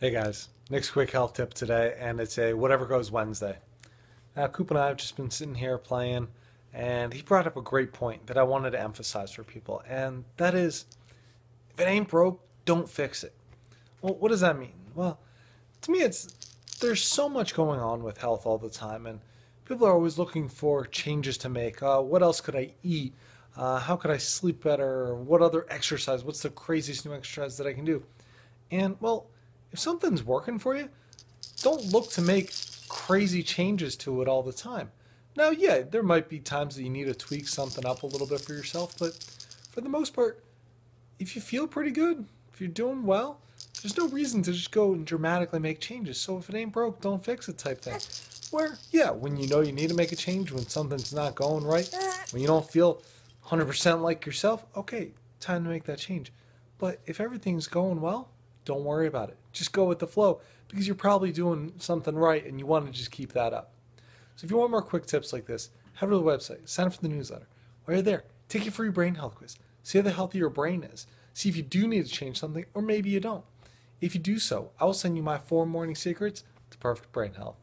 Hey guys, Nick's quick health tip today, and it's a whatever goes Wednesday. Now, Coop and I have just been sitting here playing, and he brought up a great point that I wanted to emphasize for people, and that is if it ain't broke, don't fix it. Well, what does that mean? Well, to me, it's there's so much going on with health all the time, and people are always looking for changes to make. Uh, what else could I eat? Uh, how could I sleep better? What other exercise? What's the craziest new exercise that I can do? And well, if something's working for you, don't look to make crazy changes to it all the time. Now, yeah, there might be times that you need to tweak something up a little bit for yourself, but for the most part, if you feel pretty good, if you're doing well, there's no reason to just go and dramatically make changes. So if it ain't broke, don't fix it type thing. Where, yeah, when you know you need to make a change, when something's not going right, when you don't feel 100% like yourself, okay, time to make that change. But if everything's going well, don't worry about it. Just go with the flow because you're probably doing something right and you want to just keep that up. So if you want more quick tips like this, head to the website, sign up for the newsletter. While you're there, take your free brain health quiz. See how healthy your brain is. See if you do need to change something or maybe you don't. If you do so, I will send you my four morning secrets to perfect brain health.